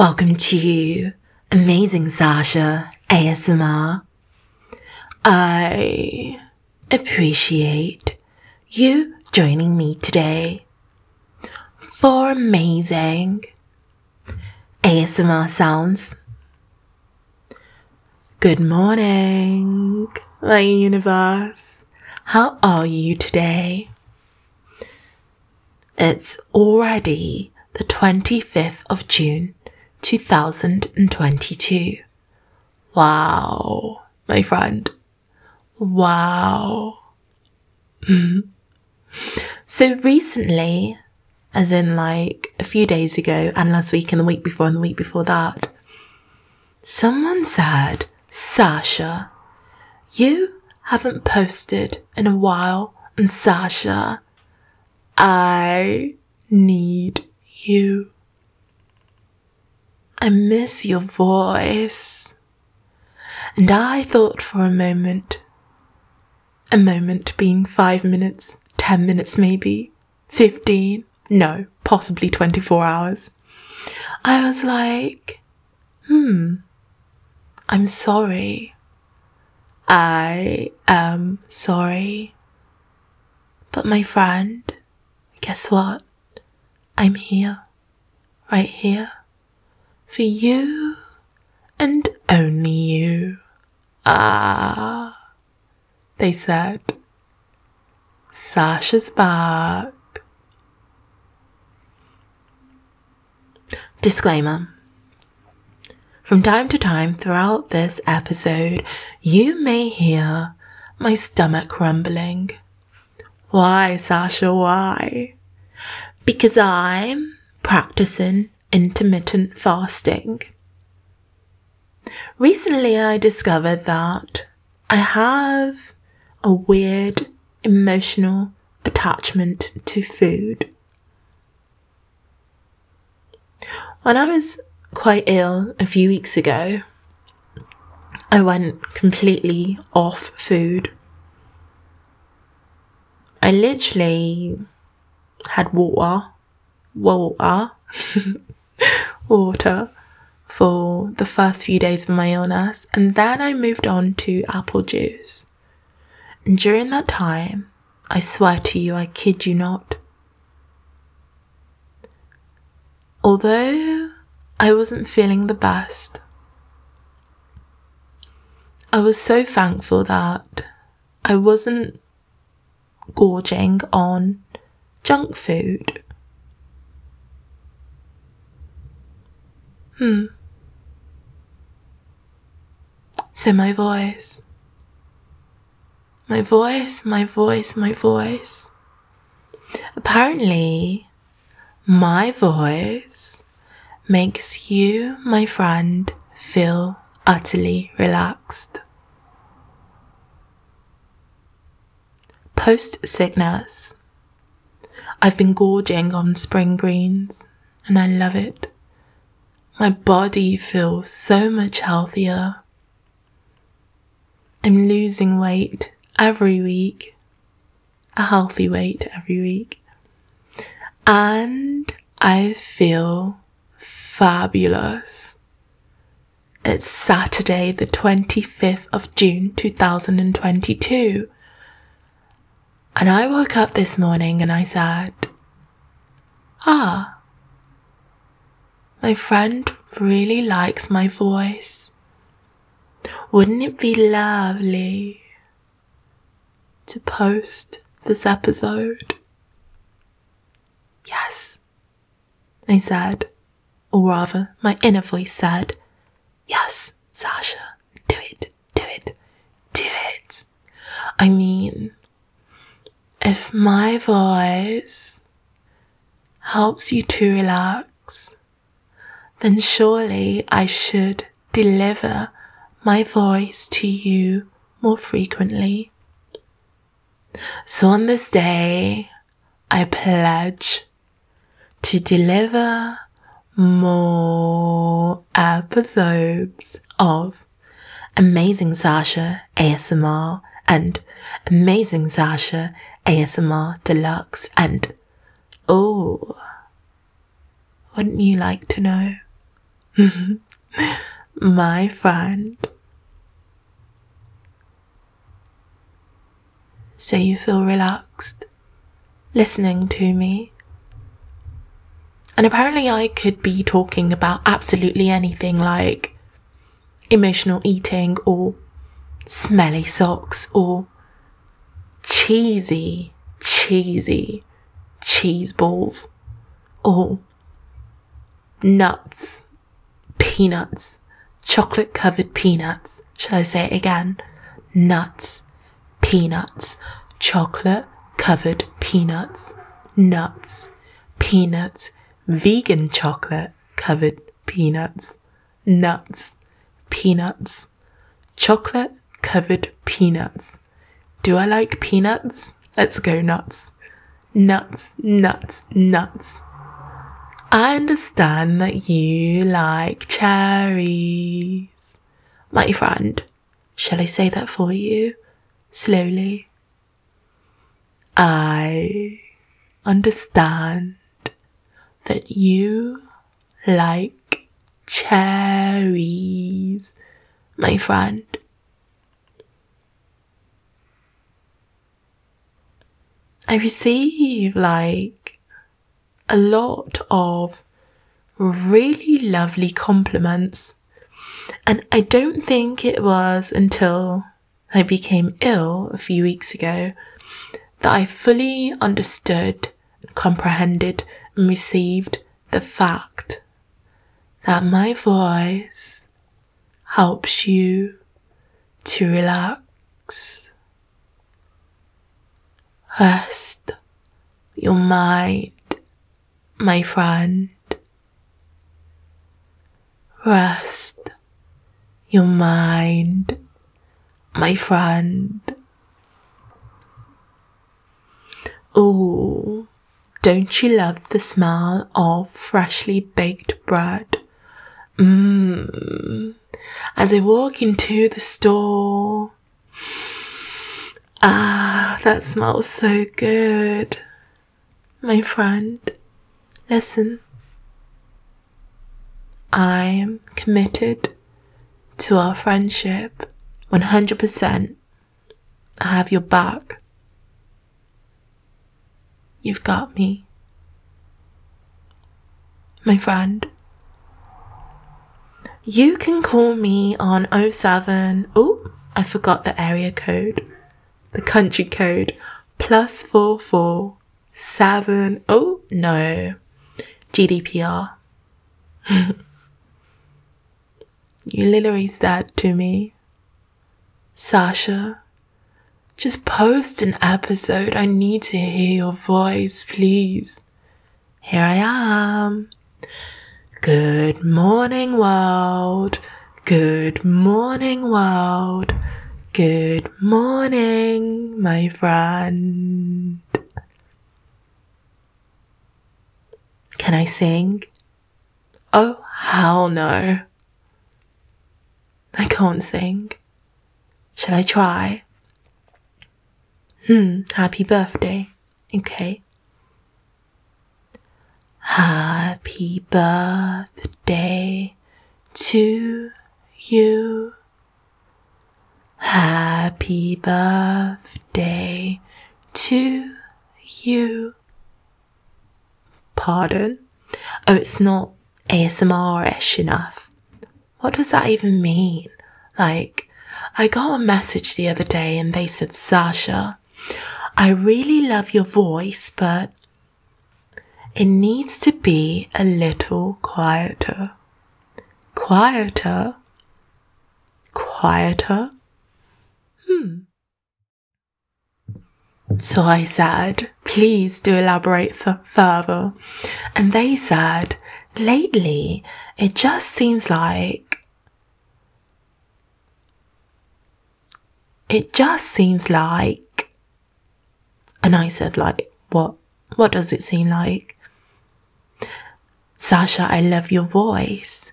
Welcome to Amazing Sasha ASMR. I appreciate you joining me today for amazing ASMR sounds. Good morning, my universe. How are you today? It's already the 25th of June 2022. Wow, my friend. Wow. so recently, as in like a few days ago, and last week, and the week before, and the week before that, someone said, Sasha, you haven't posted in a while, and Sasha, I need you. I miss your voice. And I thought for a moment, a moment being five minutes, ten minutes maybe, fifteen, no, possibly 24 hours. I was like, hmm, I'm sorry. I am sorry. But my friend, guess what? I'm here, right here for you and only you. Ah, they said. Sasha's back. Disclaimer. From time to time throughout this episode, you may hear my stomach rumbling. Why, Sasha, why? Because I'm practicing intermittent fasting. Recently, I discovered that I have a weird emotional attachment to food. When I was quite ill a few weeks ago, I went completely off food. I literally had water, water, water for the first few days of my illness, and then I moved on to apple juice. And during that time, I swear to you, I kid you not, although I wasn't feeling the best, I was so thankful that I wasn't gorging on junk food. Hmm. So my voice. My voice, my voice, my voice. Apparently, my voice makes you, my friend, feel utterly relaxed. Post sickness, I've been gorging on spring greens and I love it. My body feels so much healthier. I'm losing weight every week, a healthy weight every week, and I feel fabulous. It's Saturday, the 25th of June 2022. And I woke up this morning and I said, Ah, my friend really likes my voice. Wouldn't it be lovely to post this episode? Yes, I said, or rather, my inner voice said, Yes, Sasha, do it, do it, do it. I mean, if my voice helps you to relax, then surely I should deliver my voice to you more frequently. So on this day, I pledge to deliver more episodes of Amazing Sasha ASMR and Amazing Sasha ASMR Deluxe and oh, wouldn't you like to know My friend. So you feel relaxed listening to me. And apparently, I could be talking about absolutely anything like emotional eating or smelly socks or cheesy, cheesy cheese balls or nuts, peanuts, chocolate covered peanuts. Shall I say it again? Nuts, peanuts, chocolate covered peanuts, nuts, peanuts, vegan chocolate covered peanuts, nuts, peanuts, chocolate covered peanuts. Do I like peanuts? Let's go nuts. Nuts, nuts, nuts. I understand that you like cherries. My friend, shall I say that for you? Slowly. I understand that you like cherries, my friend. I receive like a lot of really lovely compliments. And I don't think it was until I became ill a few weeks ago that I fully understood, comprehended, and received the fact that my voice helps you to relax, rest your mind, my friend. Rest your mind, my friend. Oh, don't you love the smell of freshly baked bread? Mmm. As I walk into the store. Ah, that smells so good. My friend, listen. I am committed to our friendship 100%. I have your back. You've got me. My friend. You can call me on 07. Oh, I forgot the area code. The country code. Plus four four seven. Oh no. GDPR. you literally said to me, Sasha, just post an episode. I need to hear your voice, please. Here I am. Good morning, world. Good morning, world. Good morning, my friend. Can I sing? Oh, hell no. I can't sing. Shall I try? Hmm, happy birthday. Okay. Happy birthday to you. Happy birthday to you. Pardon? Oh, it's not ASMR-ish enough. What does that even mean? Like, I got a message the other day and they said, Sasha, I really love your voice, but it needs to be a little quieter. Quieter? Quieter? Hmm. So I said, please do elaborate further. And they said, lately, it just seems like it just seems like and I said, like, what? What does it seem like? Sasha, I love your voice,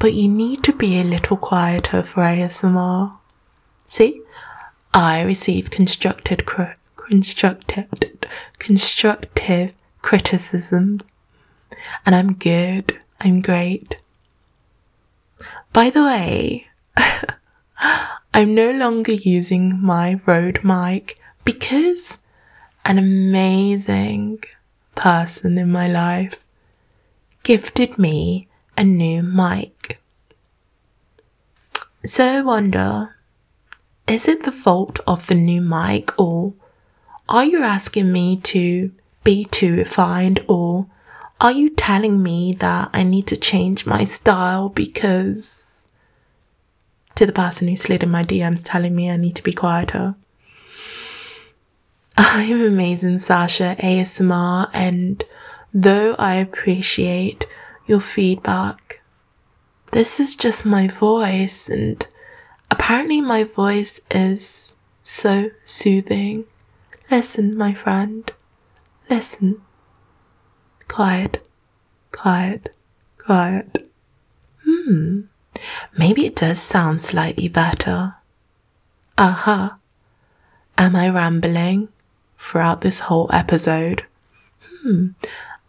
but you need to be a little quieter for ASMR. See? I received constructed, cr- constructive, constructive criticisms, and I'm good. I'm great. By the way, I'm no longer using my Rode mic because an amazing person in my life gifted me a new mic. So I wonder is it the fault of the new mic, or are you asking me to be too refined, or are you telling me that I need to change my style because to the person who slid in my DMs telling me I need to be quieter? I'm amazing, Sasha ASMR, and though I appreciate your feedback, this is just my voice, and apparently, my voice is so soothing. Listen, my friend, listen. Quiet, quiet, quiet. Hmm, maybe it does sound slightly better. Aha. Uh-huh. Am I rambling? throughout this whole episode? Hmm,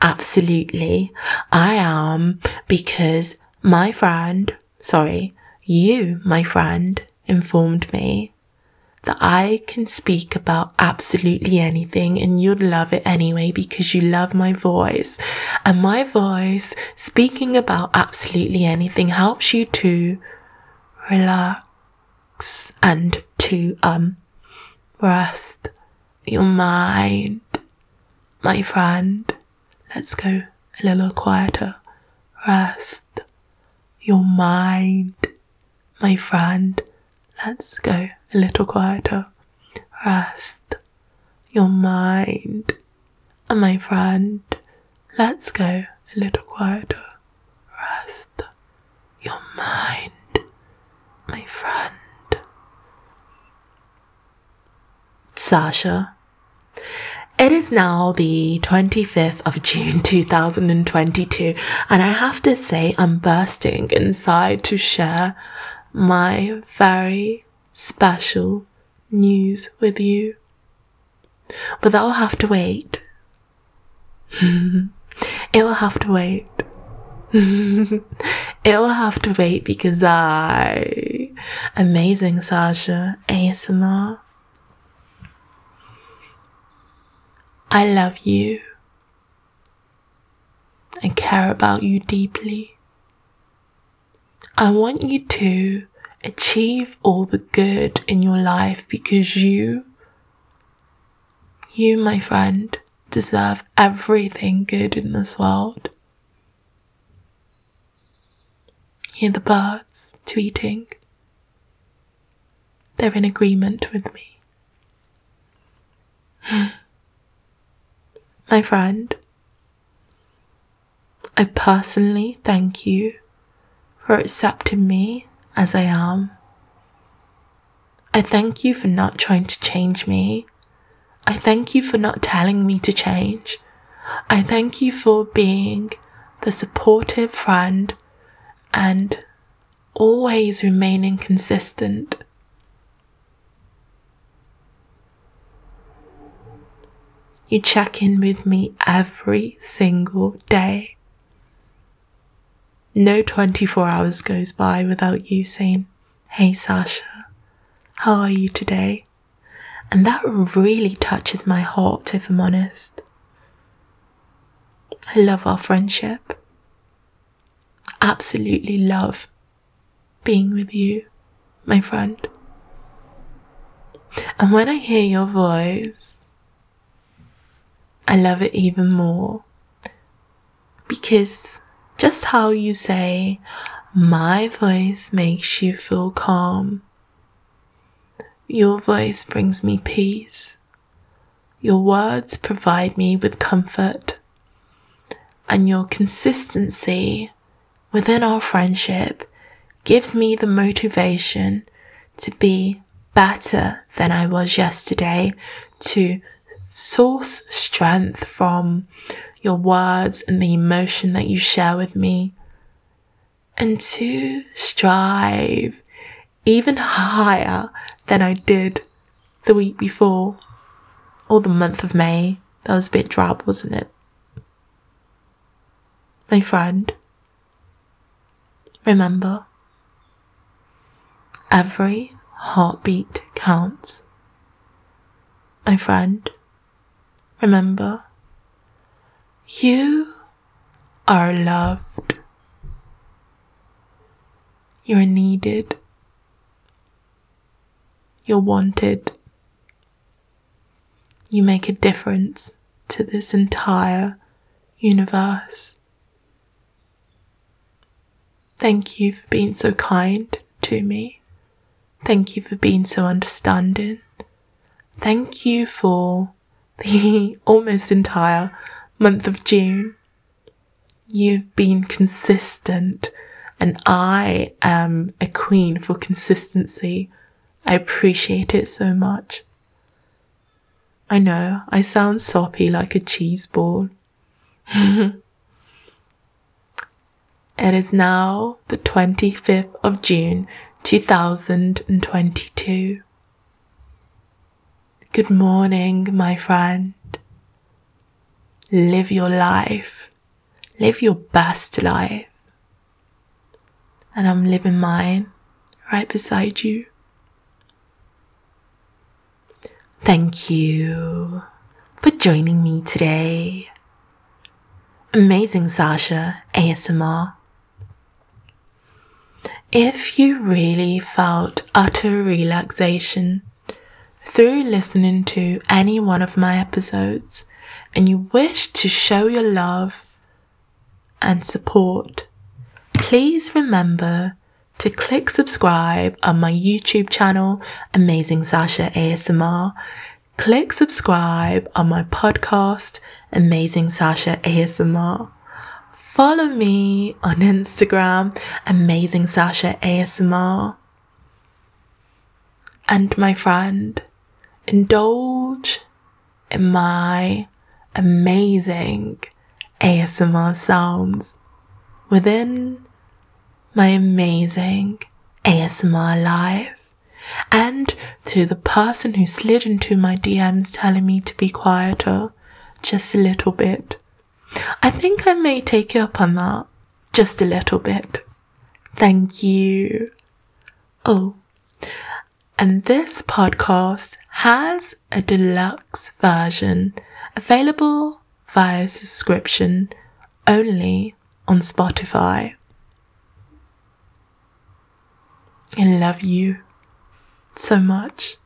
absolutely. I am because my friend, sorry, you, my friend, informed me that I can speak about absolutely anything and you'd love it anyway because you love my voice. And my voice speaking about absolutely anything helps you to relax and to um rest your mind, my friend. Let's go a little quieter. Rest your mind, my friend. Let's go a little quieter. Rest your mind, my friend. Let's go a little quieter. Rest your mind, my friend. Sasha. It is now the 25th of June 2022, and I have to say I'm bursting inside to share my very special news with you. But that'll have to wait. It'll have to wait. It'll have to wait because I, amazing Sasha ASMR, I love you. I care about you deeply. I want you to achieve all the good in your life because you, you, my friend, deserve everything good in this world. Hear the birds tweeting. They're in agreement with me. my friend, I personally thank you for accepting me as I am. I thank you for not trying to change me. I thank you for not telling me to change. I thank you for being the supportive friend and always remaining consistent. You check in with me every single day. No 24 hours goes by without you saying, Hey Sasha, how are you today? And that really touches my heart, if I'm honest. I love our friendship. Absolutely love being with you, my friend. And when I hear your voice, I love it even more because just how you say, my voice makes you feel calm. Your voice brings me peace. Your words provide me with comfort. And your consistency within our friendship gives me the motivation to be better than I was yesterday, to source strength from your words and the emotion that you share with me, and to strive even higher than I did the week before or the month of May. That was a bit drab, wasn't it? My friend, remember, Every heartbeat counts. My friend, remember, you are loved. You're needed. You're wanted. You make a difference to this entire universe. Thank you for being so kind to me. Thank you for being so understanding. Thank you for the almost entire month of June. You've been consistent, and I am a queen for consistency. I appreciate it so much. I know I sound soppy like a cheese ball. it is now the 25th of June 2022. Good morning, my friend. Live your life. Live your best life. And I'm living mine right beside you. Thank you for joining me today. Amazing Sasha ASMR. If you really felt utter relaxation through listening to any one of my episodes and you wish to show your love and support, please remember to click subscribe on my YouTube channel, Amazing Sasha ASMR. Click subscribe on my podcast, Amazing Sasha ASMR. Follow me on Instagram, Amazing Sasha ASMR. And my friend, indulge in my amazing ASMR sounds within my amazing ASMR live and to the person who slid into my DMs telling me to be quieter just a little bit. I think I may take you up on that just a little bit. Thank you. Oh, and this podcast has a deluxe version available via subscription only on Spotify. I love you so much.